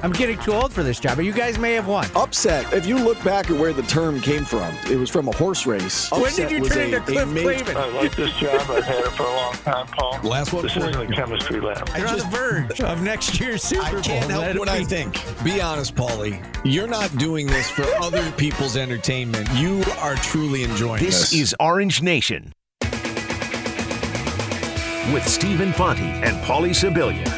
I'm getting too old for this job, but you guys may have won. Upset. If you look back at where the term came from, it was from a horse race. when Upset did you was turn a- into Cliff major- Clavin? I like this job. I've had it for a long time, Paul. Last one This for isn't a chemistry lab. You're on the verge of next year's Super Bowl. I can't Let help it what I think. Be honest, Paulie. You're not doing this for other people's entertainment. You are truly enjoying This this. is Orange Nation with Stephen Fonte and Paulie Sibilia.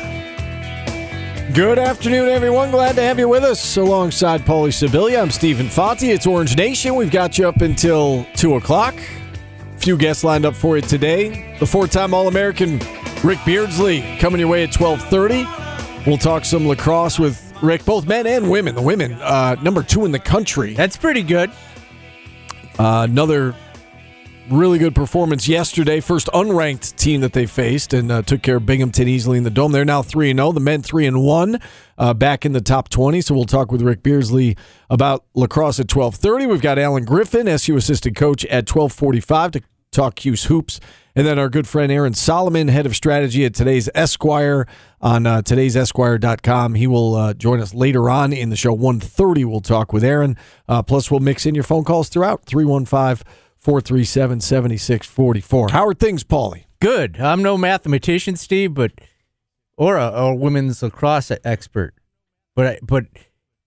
Good afternoon, everyone. Glad to have you with us alongside Paulie Sibilia. I'm Stephen Fonte. It's Orange Nation. We've got you up until 2 o'clock. A few guests lined up for you today. The four-time All-American Rick Beardsley coming your way at 1230. We'll talk some lacrosse with Rick, both men and women. The women, uh, number two in the country. That's pretty good. Uh, another really good performance yesterday. First unranked team that they faced and uh, took care of Binghamton easily in the dome. They're now three and zero. The men three and one, uh, back in the top twenty. So we'll talk with Rick Beardsley about lacrosse at twelve thirty. We've got Allen Griffin, SU assistant coach, at twelve forty five to talk 'Cuse hoops. And then our good friend Aaron Solomon, head of strategy at today's Esquire on uh, today's Esquire.com. He will uh, join us later on in the show. 1.30 we'll talk with Aaron. Uh, plus, we'll mix in your phone calls throughout. 315 437 7644. How are things, Paulie? Good. I'm no mathematician, Steve, but or a, a women's lacrosse expert. But I- but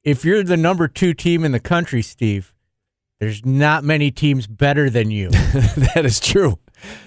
if you're the number two team in the country, Steve, there's not many teams better than you. that is true.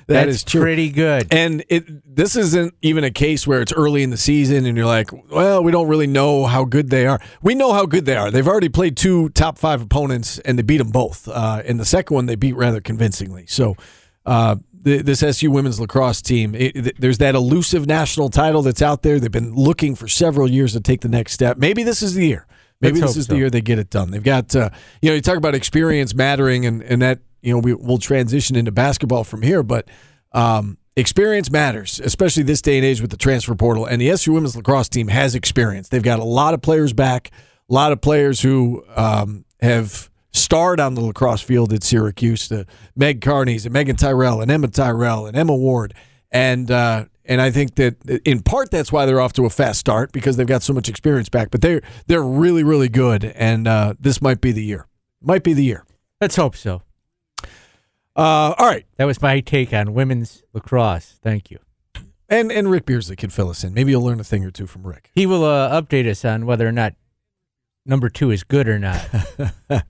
That That's is true. pretty good. And it this isn't even a case where it's early in the season and you're like, well, we don't really know how good they are. We know how good they are. They've already played two top five opponents and they beat them both. Uh, in the second one, they beat rather convincingly. So uh, th- this SU women's lacrosse team, it, th- there's that elusive national title that's out there. They've been looking for several years to take the next step. Maybe this is the year. Maybe Let's this is so. the year they get it done. They've got, uh, you know, you talk about experience mattering, and, and that, you know, we, we'll transition into basketball from here, but um, experience matters, especially this day and age with the transfer portal. And the SU women's lacrosse team has experience. They've got a lot of players back, a lot of players who um, have starred on the lacrosse field at Syracuse. The Meg Carneys and Meaghan Tyrrell and Emma Tyrrell and Emma Ward. And uh, and I think that in part that's why they're off to a fast start because they've got so much experience back. But they're they're really really good, and uh, this might be the year. Might be the year. Let's hope so. Uh, all right, That was my take on women's lacrosse. Thank you. and and Rick Beardsley can fill us in. Maybe you'll learn a thing or two from Rick. He will uh, update us on whether or not number two is good or not.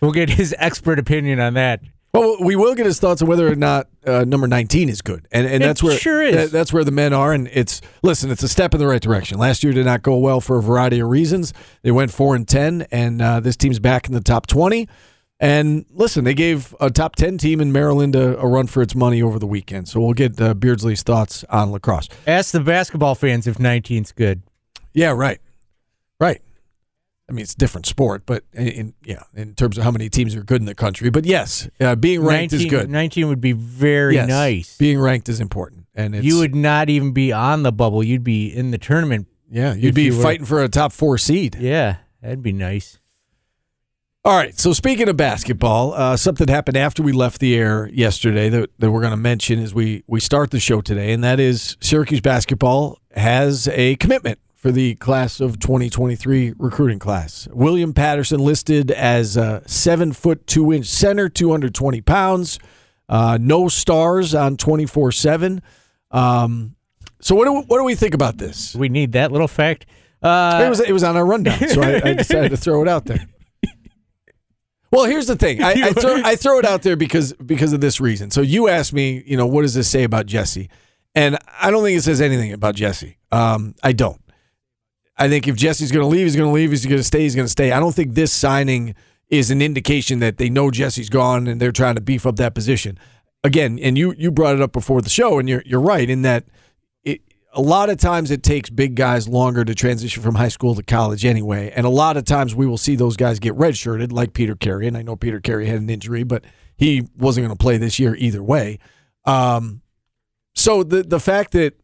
we'll get his expert opinion on that. Well, we will get his thoughts on whether or not uh, number 19 is good, and and It that's where sure is. that- that's where the men are. And it's listen, it's a step in the right direction. Last year did not go well for a variety of reasons. They went four and ten, and uh, this team's back in the top 20. And listen, they gave a top 10 team in Maryland a, a run for its money over the weekend. So we'll get uh, Beardsley's thoughts on lacrosse. Ask the basketball fans if 19's good. Yeah, right, right. I mean, it's a different sport, but in, in yeah, in terms of how many teams are good in the country. But yes, uh, being ranked 19, is good. 19 would be very Yes, nice. Being ranked is important, and it's, you would not even be on the bubble. You'd be in the tournament. yeah, you'd be you fighting for a top four seed. Yeah, that'd be nice. All right. So speaking of basketball, uh, something happened after we left the air yesterday that, that we're going to mention as we we start the show today, and that is Syracuse basketball has a commitment for the class of 2023 recruiting class. William Patterson listed as a seven foot two inch center, 220 pounds, uh, no stars on 24 seven. Um, so what do what do we think about this? We need that little fact. Uh, it was it was on our rundown, so I, I decided to throw it out there. Well, here's the thing. I, I, throw, I throw it out there because because of this reason. So you asked me, you know, what does this say about Jesse? And I don't think it says anything about Jesse. Um, I don't. I think if Jesse's going to leave, he's going to leave. He's going to stay. He's going to stay. I don't think this signing is an indication that they know Jesse's gone and they're trying to beef up that position. Again, and you you brought it up before the show, and you're you're right in that a lot of times it takes big guys longer to transition from high school to college anyway. And a lot of times we will see those guys get redshirted, like Peter Carey. And I know Peter Carey had an injury, but he wasn't going to play this year either way. Um, so the the fact that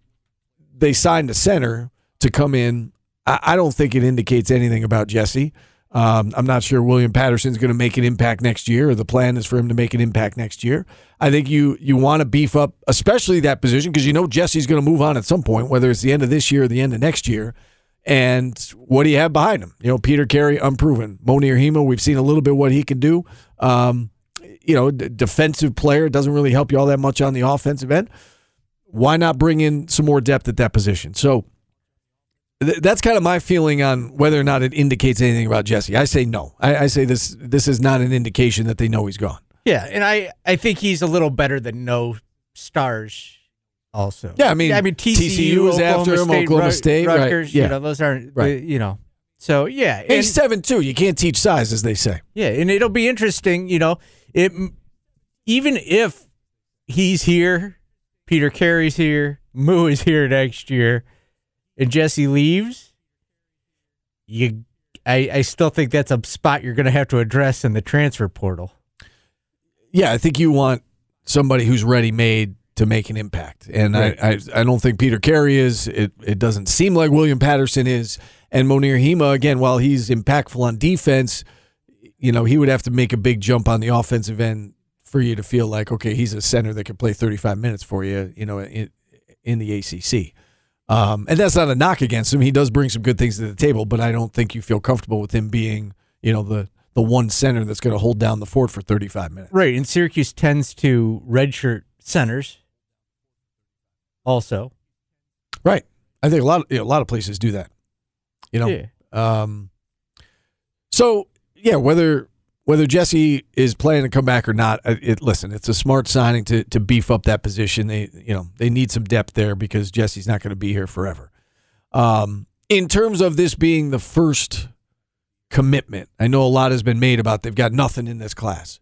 they signed a center to come in, I, I don't think it indicates anything about Jesse. Um, I'm not sure William Patterson's going to make an impact next year, or the plan is for him to make an impact next year. I think you you want to beef up, especially that position, because you know Jesse's going to move on at some point, whether it's the end of this year or the end of next year. And what do you have behind him? You know, Peter Carey, unproven. Mounir Hima, we've seen a little bit what he can do. Um, you know, d- defensive player doesn't really help you all that much on the offensive end. Why not bring in some more depth at that position? So th- that's kind of my feeling on whether or not it indicates anything about Jesse. I say no. I, I say this this is not an indication that they know he's gone. Yeah, and I I think he's a little better than no stars. Also, Yeah, I mean, I mean TCU, TCU is after him, State, Oklahoma State, right, Rutgers. yeah. You know, those aren't Right. you know. So yeah, and, He's seven two. You can't teach size, as they say. yeah, and it'll be interesting. You know, it even if he's here, Peter Carey's here, Moo is here next year, and Jesse leaves. You, I I still think that's a spot you're going to have to address in the transfer portal. Yeah, I think you want somebody who's ready made to make an impact, and Right. I, I I don't think Peter Carey is. It it doesn't seem like William Patterson is, and Mounir Hima again. While he's impactful on defense, you know he would have to make a big jump on the offensive end for you to feel like okay, he's a center that can play 35 minutes for you. You know, in, in the ACC. Um, and that's not a knock against him. He does bring some good things to the table, but I don't think you feel comfortable with him being, you know, the the one center that's going to hold down the fort for 35 minutes. Right, and Syracuse tends to redshirt centers. Also, Right. I think a lot of you know, a lot of places do that. You know. yeah, Um so yeah, whether whether Jesse is planning to come back or not, uh, it, listen, it's a smart signing to to beef up that position. They you know, they need some depth there because Jesse's not going to be here forever. Um in terms of this being the first commitment, I know a lot has been made about they've got nothing in this class.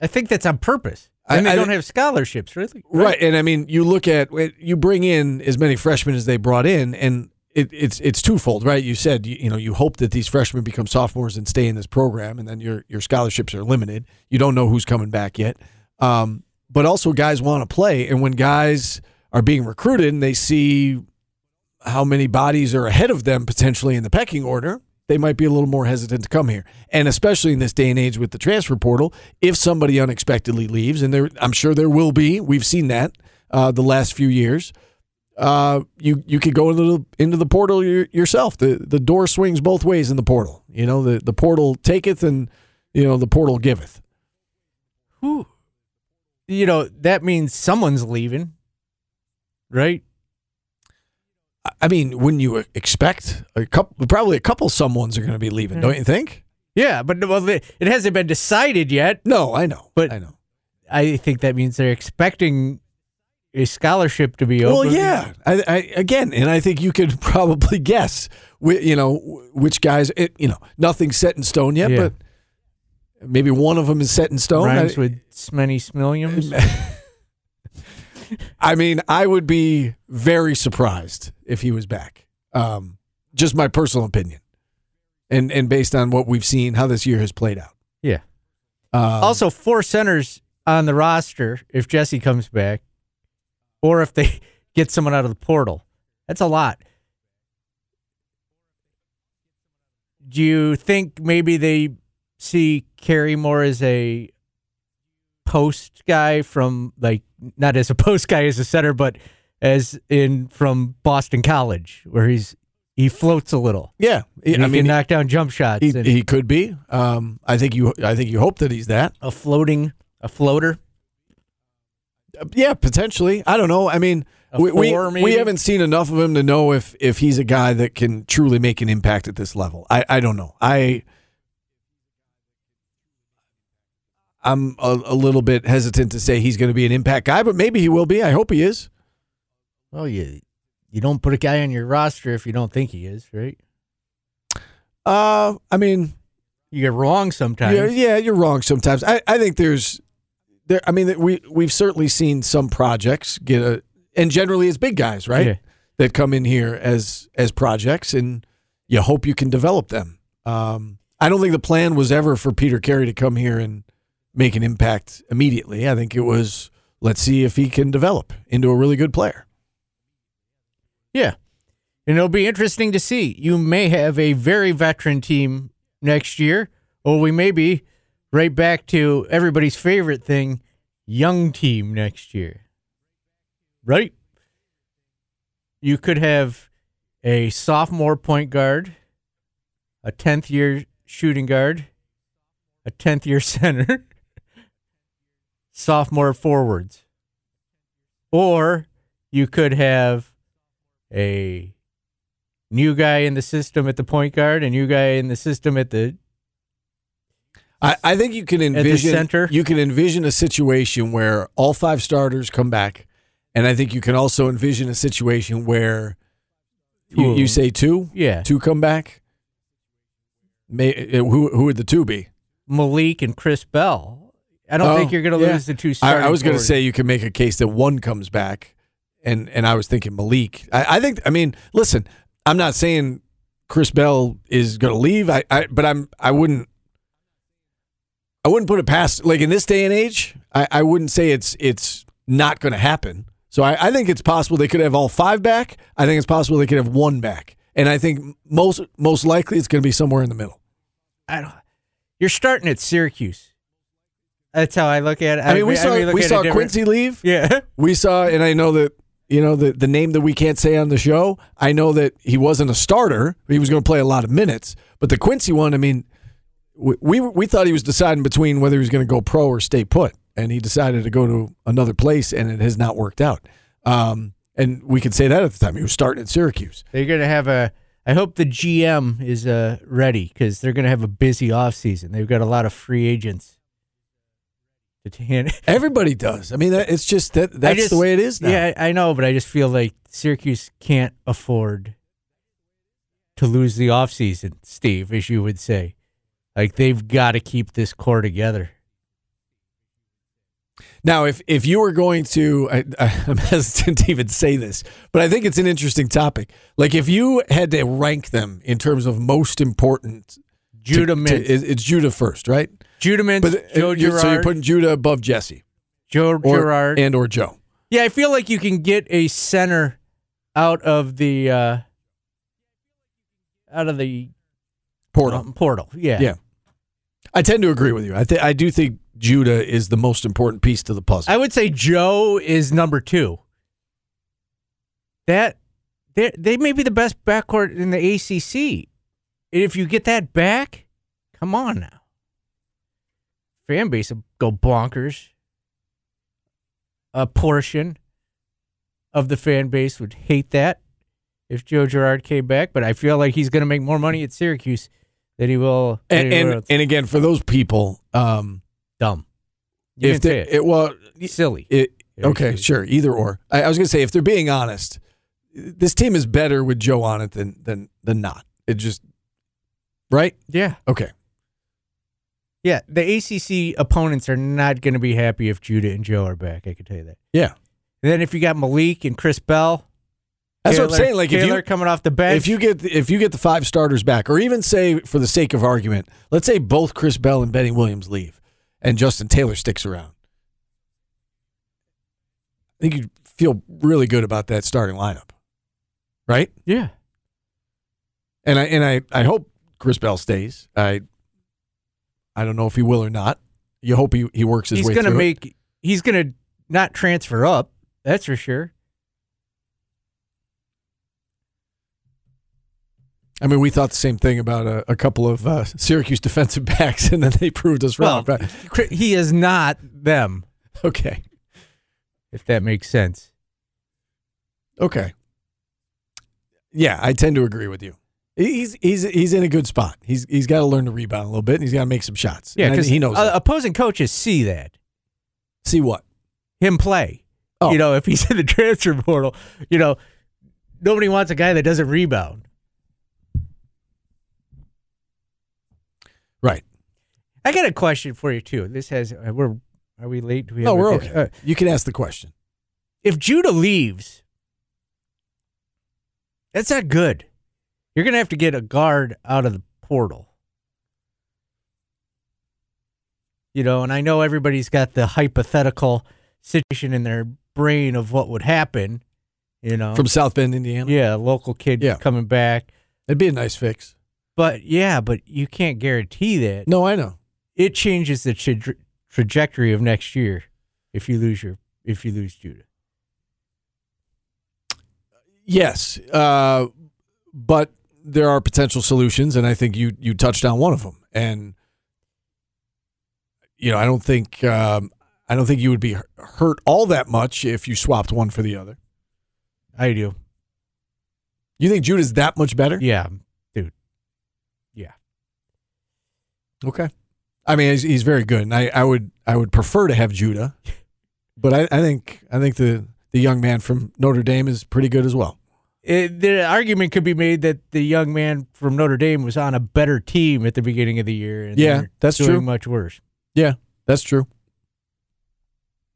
I think that's on purpose. I- And they I- don't have scholarships, really. Right. And I mean, you look at you bring in as many freshmen as they brought in, and it, it's it's twofold, right? You said you, you know you hope that these freshmen become sophomores and stay in this program, and then your your scholarships are limited. You don't know who's coming back yet, um, but also guys want to play, and when guys are being recruited and they see how many bodies are ahead of them potentially in the pecking order, they might be a little more hesitant to come here. And especially in this day and age with the transfer portal, if somebody unexpectedly leaves, and there, I'm sure there will be, we've seen that uh, the last few years. Uh, you you could go into the into the portal your, yourself. The the door swings both ways in the portal. You know the the portal taketh and you know the portal giveth. Who, you know, that means someone's leaving, right? I- mean, wouldn't you expect a couple? Probably a couple someone's are going to be leaving, don't you think? Yeah, but well, it hasn't been decided yet. No, I know, But- I know. I think that means they're expecting a scholarship to be over. Well, yeah. I, I again, and I think you could probably guess, whi- you know, which guys. It, you know, nothing's set in stone yet, Yeah. but maybe one of them is set in stone. rhymes I, with Smenny Smilliams. I mean, I would be very surprised if he was back. Um, just my personal opinion, and and based on what we've seen, how this year has played out. Yeah. Um, also, four centers on the roster if Jesse comes back, or if they get someone out of the portal. That's a lot. Do you think maybe they see Carey more as a post guy from like not as a post guy as a center, but as in from Boston College, where he's he floats a little. yeah, And I mean, can knock down jump shots. he, and he could be. Um, I think you. I think you hope that he's that. a floating, a floater. Yeah, potentially. I don't know. I mean, we, we, four, we maybe? haven't seen enough of him to know if if he's a guy that can truly make an impact at this level. I, I don't know. I I'm a, a little bit hesitant to say he's going to be an impact guy, but maybe he will be. I hope he is. Well, you you don't put a guy on your roster if you don't think he is, right? Uh, I mean, You get wrong sometimes. yeah, yeah, you're wrong sometimes. I, I think there's there. I mean, we we've certainly seen some projects get a, and generally it's big guys, right? Yeah. that come in here as as projects, and you hope you can develop them. Um, I don't think the plan was ever for Peter Carey to come here and make an impact immediately. I think it was let's see if he can develop into a really good player. Yeah. And it'll be interesting to see. You may have a very veteran team next year, or we may be right back to everybody's favorite thing, young team next year. Right? You could have a sophomore point guard, a 10th year shooting guard, a 10th year center, sophomore forwards. Or you could have a new guy in the system at the point guard, a new guy in the system at the I, I think you can envision center? you can envision a situation where all five starters come back, and I think you can also envision a situation where you, you say two, yeah two come back. May, uh, who who would the two be? Maliq and Chris Bell. I don't Oh, think you're going to yeah. lose the two. I, I was going to say you can make a case that one comes back, and and I was thinking Maliq. I, I think. I mean, listen, I'm not saying Chris Bell is going to leave. I, I but I'm I wouldn't. I wouldn't put it past like in this day and age. I, I wouldn't say it's it's not going to happen. So I, I think it's possible they could have all five back. I think it's possible they could have one back, and I think most most likely it's going to be somewhere in the middle. I don't. You're starting at Syracuse. That's how I look at it. I mean, we I saw we saw Quincy leave. Yeah. We saw, and I know that you know the the name that we can't say on the show. I know that he wasn't a starter; he was going to play a lot of minutes. But the Quincy one, I mean, we we, we thought he was deciding between whether he was going to go pro or stay put, and he decided to go to another place, and it has not worked out. Um, and we could say that at the time he was starting at Syracuse. They're going to have a. I hope the GM is uh, ready because they're going to have a busy offseason. They've got a lot of free agents. Everybody does. I mean, that, it's just that that's just- the way it is now. Yeah, I I know, but I just feel like Syracuse can't afford to lose the offseason, Steve, as you would say. Like they've got to keep this core together. Now, if if you were going to, I, I'm hesitant to even say this, but I think it's an interesting topic. Like if you had to rank them in terms of most important, to- Judah to- it- it's Judah first, right? Judah Mintz, But uh, Joe you're- Girard, so you're putting Judah above Jesse Joe or Girard. and or Joe. yeah, I feel like you can get a center out of the uh, out of the Portal. um, portal. Yeah, Yeah. I tend to agree with you. I think I do think Judah is the most important piece to the puzzle. I would say Joe is number two. That they they may be the best backcourt in the ACC. If you get that back, come on now. Fan base will go bonkers. A portion of the fan base would hate that if Joe Girard came back, but I feel like he's going to make more money at Syracuse than he will. and, and and again, for those people, um, dumb. You if they, it. it well, silly. It, okay, sure, either or. I, I was going to say if they're being honest, this team is better with Joe on it than than than not. It just right. yeah. Okay, Yeah, the ACC opponents are not going to be happy if Judah and Joe are back. I can tell you that. yeah, And then if you got Maliq and Chris Bell, that's what I'm saying. Like if Taylor you coming off the bench, if you get the, if you get the five starters back, or even say for the sake of argument, let's say both Chris Bell and Benny Williams leave, and Justin Taylor sticks around. I think you'd feel really good about that starting lineup, right? yeah, And I and I, I hope Chris Bell stays. I I don't know if he will or not. You hope he, he works his he's way going to it. make. He's going to not transfer up. That's for sure. I mean, we thought the same thing about a, a couple of uh, Syracuse defensive backs, and then they proved us Well, wrong. But he is not them. okay, If that makes sense. okay, yeah, I tend to agree with you. He's he's he's in a good spot. He's he's got to learn to rebound a little bit, and he's got to make some shots. Yeah, because he knows. uh, that. opposing coaches see that See what? him play. Oh. You know, if he's in the transfer portal, you know, nobody wants a guy that doesn't rebound. Right. I got a question for you too. This has uh, we're are we late? Do we no, have we're okay. uh, you can ask the question. if Judah leaves, that's not good. You're gonna have to get a guard out of the portal. You know, and I know everybody's got the hypothetical situation in their brain of what would happen. You know, From South Bend, Indiana. yeah, a local kid Yeah. coming back. It'd be a nice fix. But yeah, but you can't guarantee that. No, I know. It changes the tra- trajectory of next year if you lose your if you lose Judah. Yes, uh, but there are potential solutions, and I think you you touched on one of them. And you know, I don't think um, I don't think you would be hurt all that much if you swapped one for the other. I do. You think Judah's that much better? Yeah. Yeah. Okay. I mean, he's, he's very good, and I, I would I would prefer to have Judah, but I, I think I think the the young man from Notre Dame is pretty good as well. It, the argument could be made that the young man from Notre Dame was on a better team at the beginning of the year. And Yeah, that's doing true. Much worse. Yeah, that's true.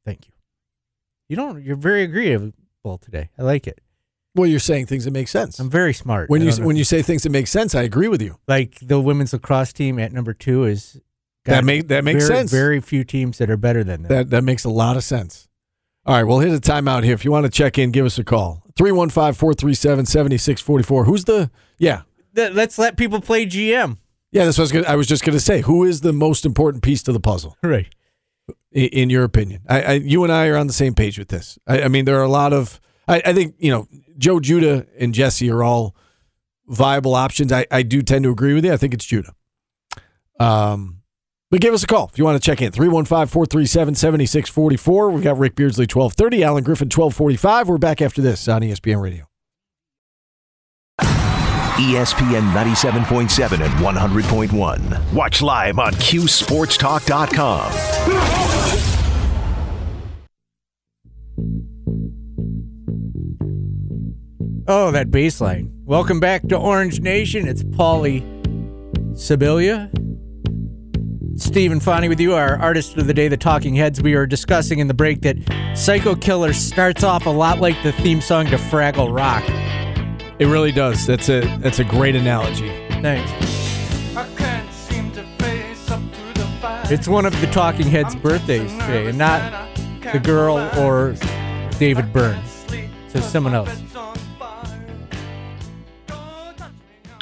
Thank you. You don't. You're very agreeable today. I like it. Well, you're saying things that make sense. I'm very smart. When I you when you say things that make sense, I agree with you. like the women's lacrosse team at number two is That make that makes very, sense. Very few teams that are better than that. That that makes a lot of sense. All right, we'll hit a timeout here. If you want to check in, give us a call. 315-437-7644. Who's the Yeah. Let's let people play GM. Yeah, that's what I was, gonna, I was just going to say. Who is the most important piece to the puzzle, Right. in, in your opinion? I, I, you and I are on the same page with this. I, I mean, there are a lot of. I, I think you know Joe Judah and Jesse are all viable options. I, I do tend to agree with you. I think it's Judah. Um, but give us a call if you want to check in. 315-437-7644. We've got Rick Beardsley 1230, Allen Griffin 1245. We're back after this on ESPN Radio. ESPN 97.7 and 100.1. Watch live on QSportsTalk.com. Oh, that bass line. Welcome back to Orange Nation. It's Paulie Sibilia. Stephen Fonte with you, our artist of the day, the Talking Heads. We are discussing in the break that Psycho Killer starts off a lot like the theme song to Fraggle Rock. It really does. That's a that's a great analogy. Thanks. It's one of the Talking Heads' birthdays today, and not the girl or David Byrne. So someone else.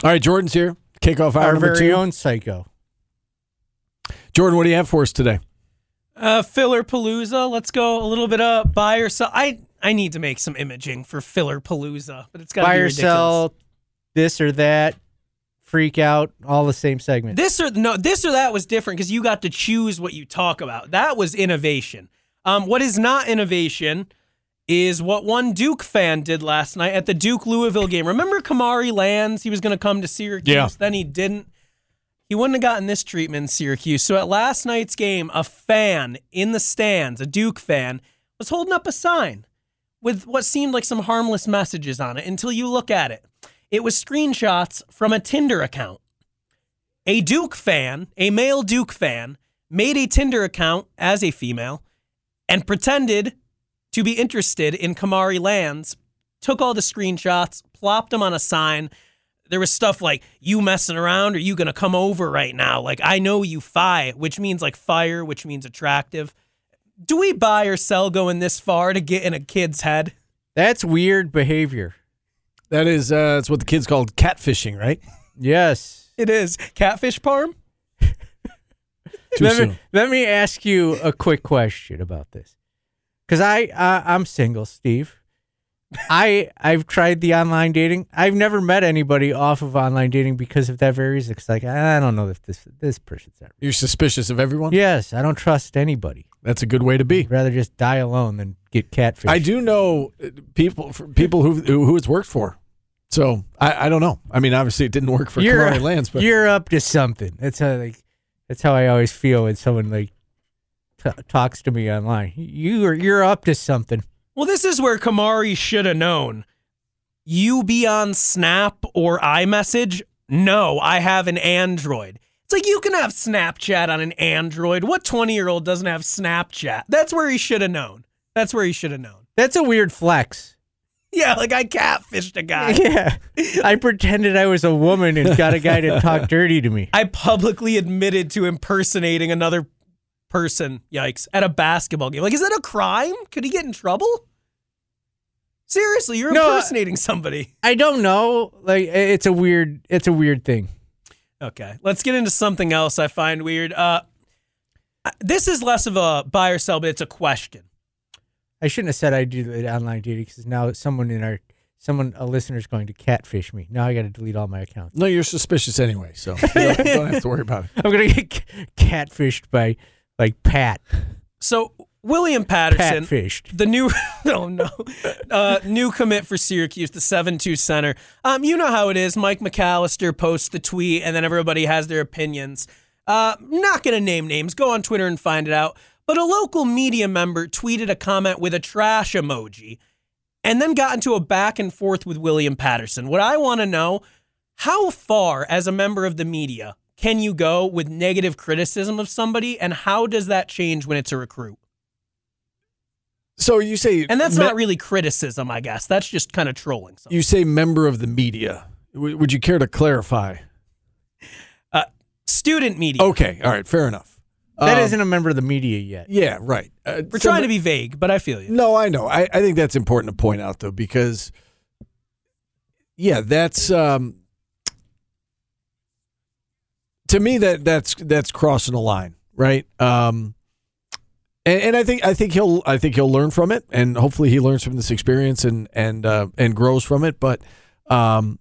All right, Jordan's here. Kickoff hour Our number very two. own Psycho. Jordan, what do you have for us today? Uh, Filler Palooza. Let's go a little bit up. Buy or sell. I I need to make some imaging for Filler Palooza, but it's got to Buy be or ridiculous. sell, this or that, freak out, all the same segment. This or no, this or that was different because you got to choose what you talk about. That was innovation. Um, what is not innovation is what one Duke fan did last night at the Duke Louisville game. Remember Kamari Lands? He was going to come to Syracuse, Yeah. then he didn't. He wouldn't have gotten this treatment in Syracuse. So at last night's game, a fan in the stands, a Duke fan, was holding up a sign with what seemed like some harmless messages on it until you look at it. It was screenshots from a Tinder account. A Duke fan, a male Duke fan, made a Tinder account as a female and pretended to be interested in Kamari Lands, took all the screenshots, plopped them on a sign. There was stuff like, you messing around? Are you going to come over right now? Like, I know you fi, which means like fire, which means attractive. Do we buy or sell going this far to get in a kid's head? That's weird behavior. That is uh, that's what the kids called catfishing, right? Yes. It is. Catfish parm? Too let soon. me let me ask you a quick question about this, because I uh, I'm single, Steve. I I've tried the online dating. I've never met anybody off of online dating because of that very reason. It's like I don't know if this this person's ever. You're suspicious of everyone. Yes, I don't trust anybody. That's a good way to be. I'd rather just die alone than get catfish. I do know uh, people people who who it's worked for. So I, I don't know. I mean, obviously it didn't work for Kamari Lands, but you're up to something. That's how like that's how I always feel when someone like t- talks to me online. You are you're up to something. Well, this is where Kamari should have known. You be on Snap or iMessage? No, I have an Android. It's like you can have Snapchat on an Android. What 20 year old doesn't have Snapchat? That's where he should have known. That's where he should have known. That's a weird flex. Yeah, like I catfished a guy. Yeah. I pretended I was a woman and got a guy to talk dirty to me. I publicly admitted to impersonating another person, yikes, at a basketball game. Like, is that a crime? Could he get in trouble? Seriously, you're No, impersonating somebody. I don't know. Like it's a weird it's a weird thing. Okay, let's get into something else I find weird. Uh, this is less of a buy or sell, but it's a question. I shouldn't have said I do the online dating because now someone in our someone a listener is going to catfish me. Now I got to delete all my accounts. No, you're suspicious anyway, so you don't, don't have to worry about it. I'm gonna get catfished by like Pat. So William Patterson, Catfished. the new oh no uh, new commit for Syracuse, the seven two center. Um, you know how it is. Mike McAllister posts the tweet, and then everybody has their opinions. Uh, not gonna name names. Go on Twitter and find it out. But a local media member tweeted a comment with a trash emoji, and then got into a back and forth with William Patterson. What I want to know: how far, as a member of the media, can you go with negative criticism of somebody, and how does that change when it's a recruit? So you say, And that's me- not really criticism, I guess. That's just kind of trolling. Something. you say member of the media. W- would you care to clarify? Student media. Okay, all right, fair enough. That Um, not a member of the media yet. Yeah, right. Uh, We're trying to be vague, but I feel you. No, I know. I, I think that's important to point out though, because yeah, that's um to me that that's that's crossing a line, right? Um and, and I think I think he'll I think he'll learn from it and hopefully he learns from this experience and and uh, and grows from it. But um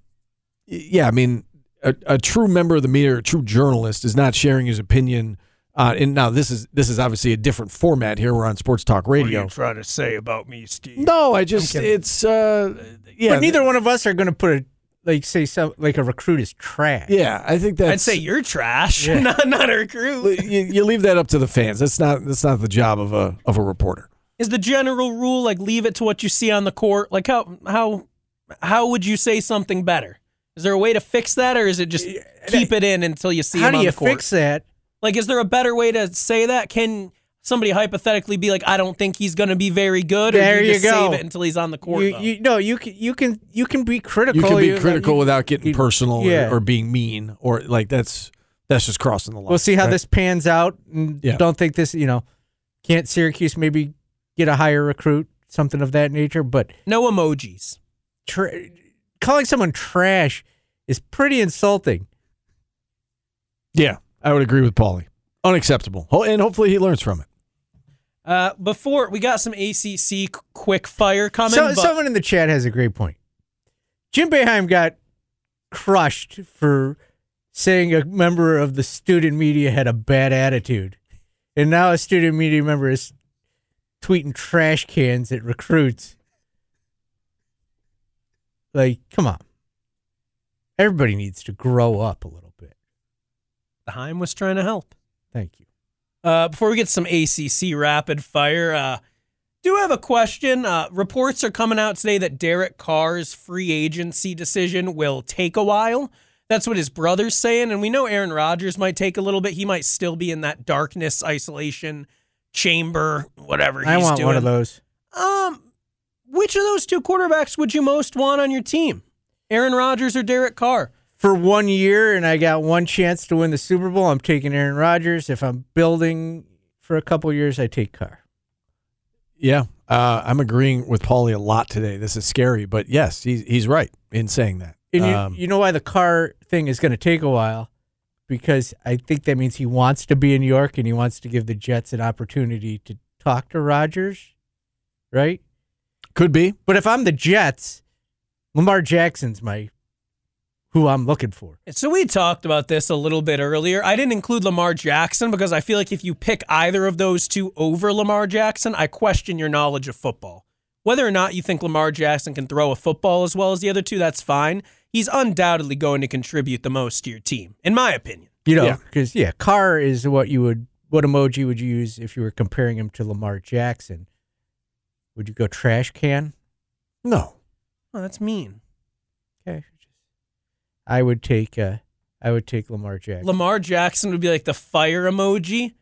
yeah, I mean a, a true member of the media, a true journalist is not sharing his opinion uh, and now this is this is obviously a different format here. We're on Sports Talk Radio. trying to say about me, Steve? No, I just it's uh yeah. but neither one of us are going to put a like say some like a recruit is trash. Yeah, I think that's I'd say you're trash, not not a recruit. you, you leave that up to the fans. That's not that's not the job of a of a reporter. Is the general rule like leave it to what you see on the court? Like how how how would you say something better? Is there a way to fix that, or is it just keep it in until you see How him do on you the court? fix that? Like, is there a better way to say that? Can somebody hypothetically be like, I don't think he's going to be very good, or There do you, you just go. save it until he's on the court? You, you no, you can you can you can be critical. You can be You- critical you- without getting you- personal or- yeah. or, being mean or like that's that's just crossing the line. We'll see how right? this pans out. And Yeah. Don't think this, you know, can't Syracuse maybe get a higher recruit, something of that nature. But no emojis. tra- calling someone trash is pretty insulting. Yeah, I would agree with Paulie. Unacceptable. And hopefully he learns from it. Uh, before we got some ACC quick fire coming. So, someone in the chat has a great point. Jim Boeheim got crushed for saying a member of the student media had a bad attitude. And now a student media member is tweeting trash cans at recruits. Like, come on. Everybody needs to grow up a little bit. Heim was trying to help. Thank you. Uh, before we get some ACC rapid fire, uh, do have a question. Uh, reports are coming out today that Derek Carr's free agency decision will take a while. That's what his brother's saying, and we know Aaron Rodgers might take a little bit. He might still be in that darkness, isolation chamber, whatever he's I want doing. one of those. Um, which of those two quarterbacks would you most want on your team? Aaron Rodgers or Derek Carr? For one year and I got one chance to win the Super Bowl, I'm taking Aaron Rodgers. If I'm building for a couple years, I take Carr. Yeah, uh, I'm agreeing with Paulie a lot today. This is scary, but yes, he's he's right in saying that. And you, Um, you know why the Carr thing is going to take a while? Because I think that means he wants to be in New York and he wants to give the Jets an opportunity to talk to Rodgers, right? could be. But if I'm the Jets, Lamar Jackson's my who I'm looking for. So we talked about this a little bit earlier. I didn't include Lamar Jackson because I feel like if you pick either of those two over Lamar Jackson, I question your knowledge of football. Whether or not you think Lamar Jackson can throw a football as well as the other two, that's fine. He's undoubtedly going to contribute the most to your team, in my opinion. You know, Yeah. because yeah. Carr is what you would what emoji would you use if you were comparing him to Lamar Jackson? Would you go trash can? No. Oh, that's mean. Okay. I would take uh I would take Lamar Jackson. Lamar Jackson would be like the fire emoji.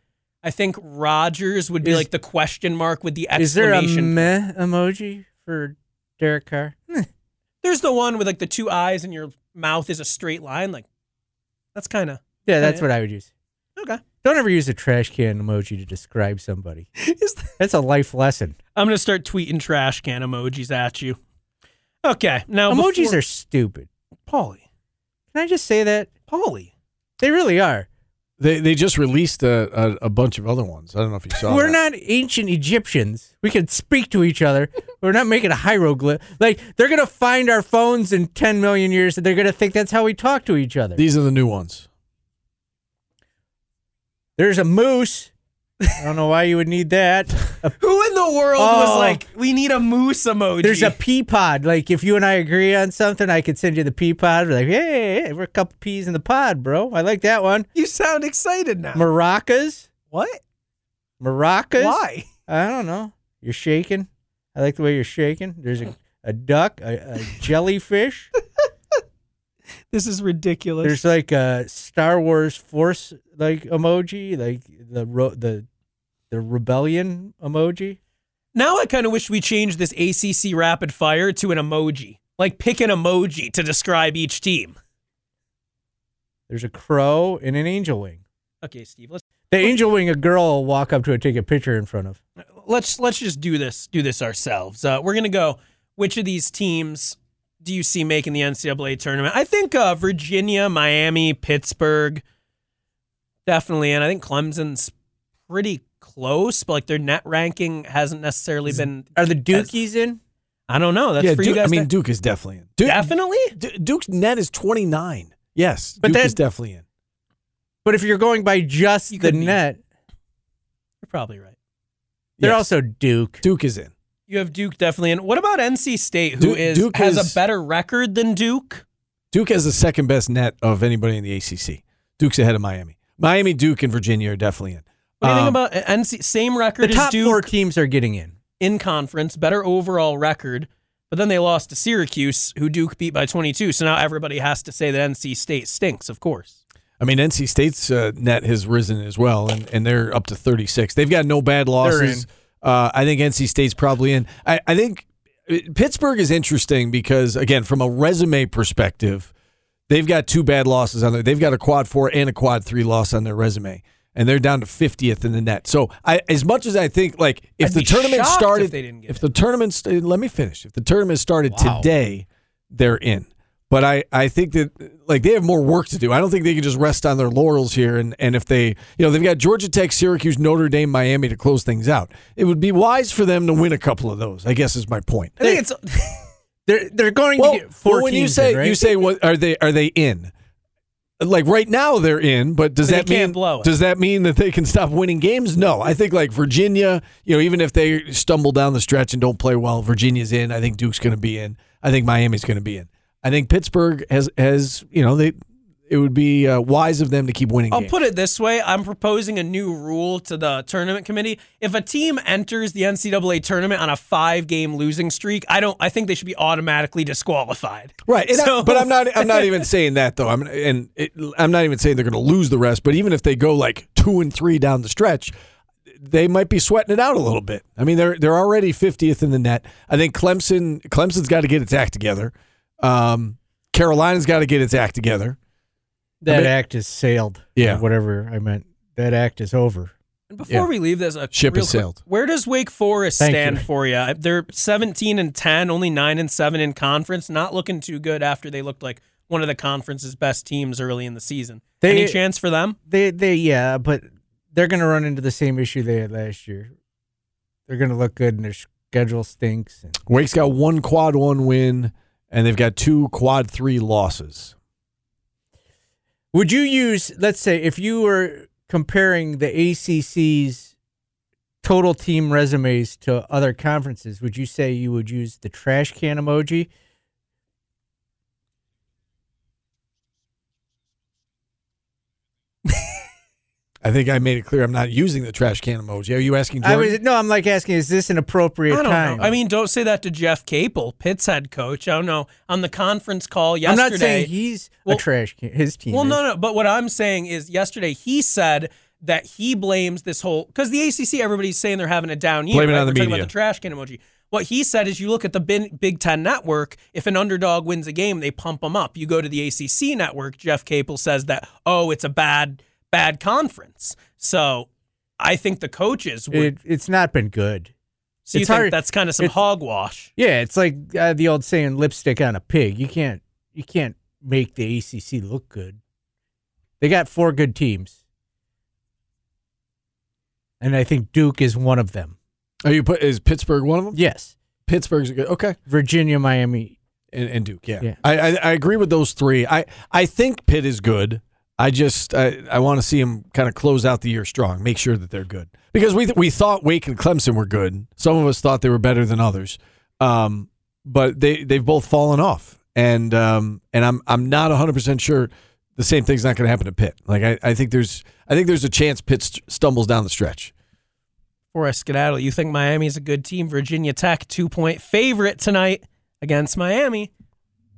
I think Rodgers would be Is- like the question mark with the Is there a meh emoji for Derek Carr? There's the one with like the two eyes and your mouth is a straight line. Like that's kind of Yeah, that's what I would use. okay. Don't ever use a trash can emoji to describe somebody. That- That's a life lesson. I'm gonna start tweeting trash can emojis at you. Okay, now Emojis before- are stupid. Paulie. Can I just say that? Paulie. They really are. They they just released a, a, a bunch of other ones. I don't know if you saw. We're that. not ancient Egyptians. We can speak to each other. We're not making a hieroglyph. Like they're gonna find our phones in ten million years, and they're gonna think that's how we talk to each other. These are the new ones. There's a moose. I don't know why you would need that. Who in the world was Oh. like, we need a moose emoji? there's a pea pod. Like if you and I agree on something, I could send you the pea pod. We're like, hey, hey, we're a couple peas in the pod, bro. I like that one. you sound excited now. Maracas. what? Maracas. Why? I don't know. You're shaking. I like the way you're shaking. There's a, a duck, a, a jellyfish. This is ridiculous. There's like a Star Wars Force like emoji, like the ro- the the rebellion emoji. now I kind of wish we changed this ACC rapid fire to an emoji. Like pick an emoji to describe each team. There's a crow and an angel wing. Okay, Steve, let's The angel wing, a girl will walk up to it, take a picture in front of. let's let's just do this do this ourselves. Uh, we're gonna go. Which of these teams do you see making the NCAA tournament? I think uh, Virginia, Miami, Pittsburgh, definitely, and I think Clemson's pretty close, but like their net ranking hasn't necessarily been. Are the Dukies in? I don't know. That's yeah, for Duke, you guys. I mean, Duke is definitely in. Duke, definitely. D- Duke's net is twenty nine. Yes, But Duke that- is definitely in. But if you're going by just You the could be. net, You're probably right. they're Yes. also Duke. Duke is in. You have Duke definitely in. What about NC State, who Duke- is Duke has is- a better record than Duke? Duke has the second best net of anybody in the ACC. Duke's ahead of Miami. Miami, Duke, and Virginia are definitely in. What do you Um, think about uh, NC? Same The record as top Duke four teams are getting in. in conference, better overall record, but then they lost to Syracuse, who Duke beat by 22. So now everybody has to say that NC State stinks, of course. I mean, NC State's uh, net has risen as well, and, and they're up to 36. They've got no bad losses. Uh, I think NC State's probably in. I, I think uh, Pittsburgh is interesting because, again, from a resume perspective, they've got two bad losses on there. They've got a quad four and a quad three loss on their resume, and they're down to 50th in the net. So, I, as much as I think, like, if I'd the be tournament shocked if started, they didn't get if the tournament, st- let me finish. If the tournament started Wow. today, they're in. But I, I think that like they have more work to do. I don't think they can just rest on their laurels here. And, and if they, you know, they've got Georgia Tech, Syracuse, Notre Dame, Miami to close things out. It would be wise for them to win a couple of those. I guess is my point. I think it's They're they're going Well, to get four well, when you say in, right? you say what are they are they in? Like right now they're in, but does that mean does that mean that they can stop winning games? No, I think like Virginia, you know, even if they stumble down the stretch and don't play well, Virginia's in. I think Duke's going to be in. I think Miami's going to be in. I think Pittsburgh has has you know they it would be uh, wise of them to keep winning I'll games. put it this way: I'm proposing a new rule to the tournament committee. If a team enters the NCAA tournament on a five-game losing streak, I don't. I think they should be automatically disqualified. Right, and I- but I'm not. I'm not even saying that though. I'm and it, I'm not even saying they're going to lose the rest. But even if they go like two and three down the stretch, they might be sweating it out a little bit. I mean, they're they're already 50th in the net. I think Clemson Clemson's got to get its act together. Um, Carolina's got to get its act together. That I mean- act is sailed. Yeah. whatever I meant. That act is over. And before Yeah. we leave this, a Ship real has quick- sailed. Where does Wake Forest Thank stand you. for you? They're 17 and 10, only 9 and 7 in conference. Not looking too good after they looked like one of the conference's best teams early in the season. They- Any chance for them? They they yeah, but they're going to run into the same issue they had last year. They're going to look good and their schedule stinks. And Wake's got one quad one win, and they've got two quad three losses. Would you use, let's say, if you were comparing the ACC's total team resumes to other conferences, would you say you would use the trash can emoji? I think I made it clear I'm not using the trash can emoji. Are you asking? I was no, I'm like asking, is this an appropriate I don't time? know. I mean, don't say that to Jeff Capel, Pitt's head coach. Oh, I don't know. On the conference call yesterday, I'm not saying he's Well- a trash can. His team. Well, is. no, no. But what I'm saying is, yesterday he said that he blames this whole because the ACC, everybody's saying they're having a down year. Blame it right? on the We're talking media. about the trash can emoji. What he said is, you look at the Big Ten network. If an underdog wins a game, they pump them up. You go to the ACC network. Jeff Capel says that, oh, it's a bad, bad conference. So I think the coaches would. It, it's not been good. so you it's think hard- that's kind of some it's- hogwash? Yeah, it's like uh, the old saying, "Lipstick on a pig." You can't, you can't make the ACC look good. They got four good teams, and I think Duke is one of them. Are you put is Pittsburgh one of them? Yes, Pittsburgh's a good. Okay. Virginia, Miami. and, and Duke. Yeah, Yeah. I, I I agree with those three. I I think Pitt is good. I just I, I want to see them kind of close out the year strong. Make sure that they're good because we we thought Wake and Clemson were good. Some of us thought they were better than others, um, but they they've both fallen off. And um, and I'm I'm not 100 percent sure the same thing's not going to happen to Pitt. Like I, I think there's I think there's a chance Pitt st- stumbles down the stretch. For a skedaddle, you think Miami's a good team? Virginia Tech, two point favorite tonight against Miami.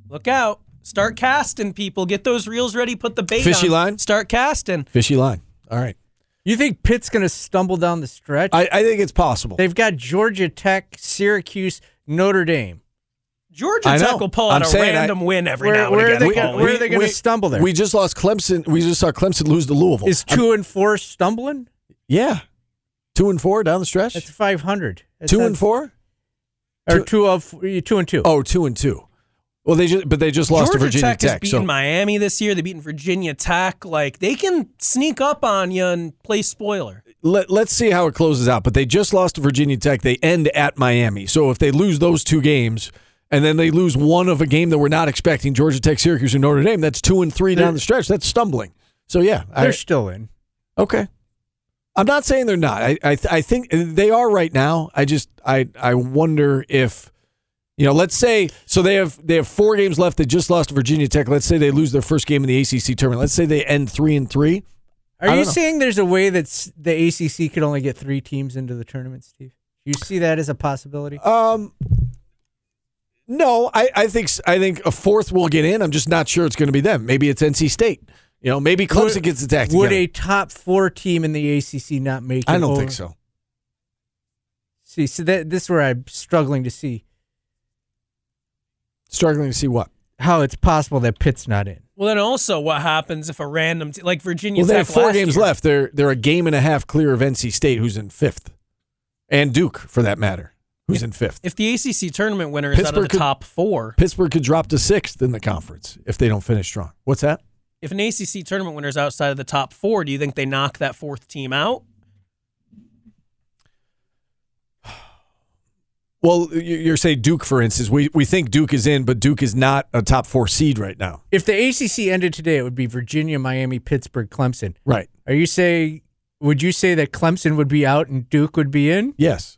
Look out. Start casting, people. Get those reels ready. Put the bait Fishy on. line? Start casting. Fishy line. All right. You think Pitt's going to stumble down the stretch? I, I think it's possible. They've got Georgia Tech, Syracuse, Notre Dame. Georgia I know. Tech will pull I'm out a saying I- random win every Where- now and where are again. they gonna- where are they gonna stumble there? We just lost Clemson. We just saw Clemson lose to Louisville. Is two and four stumbling? Yeah. Two and four down the stretch? That's five hundred. two and four? or two- two of two and two. Oh, two and two. Well, they just but they just lost Georgia to Virginia Tech, has Tech. beaten Miami this year. They've beaten Virginia Tech. Like they can sneak up on you and play spoiler. let, let's see how it closes out. But they just lost to Virginia Tech. They end at Miami. So if they lose those two games and then they lose one of a game that we're not expecting, Georgia Tech, Syracuse, and Notre Dame, that's two and three down the stretch. That's stumbling. So yeah, They're I, still in. okay. I'm not saying they're not. I I, th- I think they are right now. I just I I wonder if you know, let's say so they have they have four games left. They just lost to Virginia Tech. Let's say they lose their first game in the ACC tournament. Let's say they end three and three. Are you know. saying there's a way that the ACC could only get three teams into the tournament, Steve? You see that as a possibility? Um, no, I, I think I think a fourth will get in. I'm just not sure it's going to be them. Maybe it's NC State. You know, maybe Clemson Would- gets attacked. Would together. a top four team in the ACC not make? I don't over? think so. See, so that this is where I'm struggling to see Struggling to see what. how it's possible that Pitt's not in. Well, then also, what happens if a random t- like Virginia Well, they Tech have four last games year- left. They're they're a game and a half clear of NC State, who's in fifth, and Duke, for that matter, who's in fifth. If the ACC tournament winner is out of Pittsburgh the could- top four, Pittsburgh could drop to sixth in the conference if they don't finish strong. What's that? if an ACC tournament winner is outside of the top four, do you think they knock that fourth team out? Well, you- you're saying Duke, for instance. We we think Duke is in, but Duke is not a top four seed right now. If the ACC ended today, it would be Virginia, Miami, Pittsburgh, Clemson. Right. Are you saying? Would you say that Clemson would be out and Duke would be in? Yes.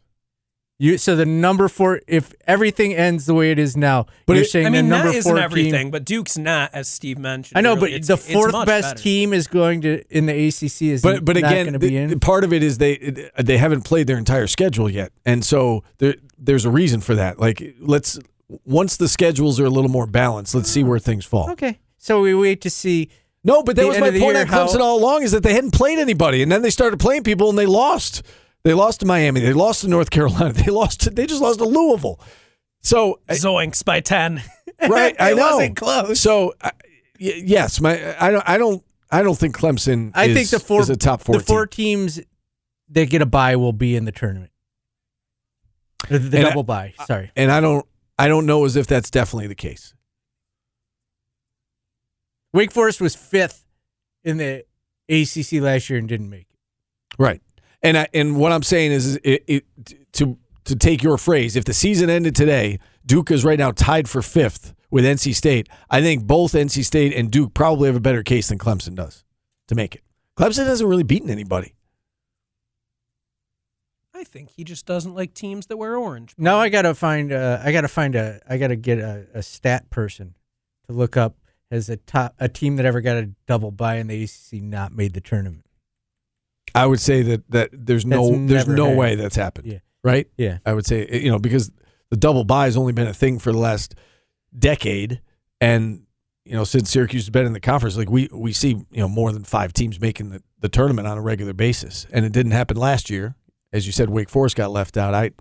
You so the number four. If everything ends the way it is now, But you're it- saying I mean, the number that four isn't everything, team. but Duke's not, as Steve mentioned. I know, really. but It's- the fourth best better. team is going to in the ACC is but but not again, going be the- in. part of it is they they haven't played their entire schedule yet, and so there, there's a reason for that. Like let's once the schedules are a little more balanced, let's see where things fall. okay, so we wait to see. No, but that The was my the point year, on Clemson how- all along is that they hadn't played anybody, and then they started playing people, and they lost. They lost to Miami. They lost to North Carolina. They lost. To, they just lost to Louisville. So Zoinks by ten. right, I It know. wasn't close. So I- y- yes, my I don't I don't I don't think Clemson. I is, think the four is a top four. the four team. teams that get a bye will be in the tournament. The, the And I- double bye. Sorry. and I don't I don't know as if that's definitely the case. Wake Forest was fifth in the ACC last year and didn't make it. Right. And I, and what I'm saying is, is it, it, to to take your phrase, if the season ended today, Duke is right now tied for fifth with NC State. I think both NC State and Duke probably have a better case than Clemson does to make it. Clemson hasn't really beaten anybody. I think he just doesn't like teams that wear orange. Now I gotta find. Uh, I gotta find a. I gotta get a, a stat person to look up as a top a team that ever got a double bye in the ACC not made the tournament. I would say that that there's no That's there's never no happened. way that's happened. Yeah. Right. Yeah. I would say you know because the double bye has only been a thing for the last decade, and you know since Syracuse has been in the conference, like we we see you know more than five teams making the, the tournament on a regular basis, and it didn't happen last year. As you said, Wake Forest got left out. I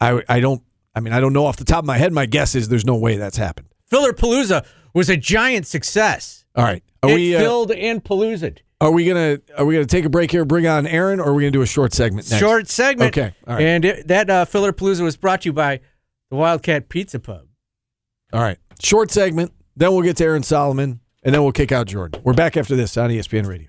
I I don't. I mean, I don't know off the top of my head. My guess is there's no way that's happened. Filler Palooza was a giant success. All right, are it we uh, filled and paloozed. Are we gonna are we gonna take a break here? Bring on Aaron, or are we gonna do a short segment next? Short segment. Okay, all right. And it, that uh, Filler Palooza was brought to you by the Wildcat Pizza Pub. All right. Short segment. Then we'll get to Aaron Solomon. and then we'll kick out Jordan. We're back after this on ESPN Radio.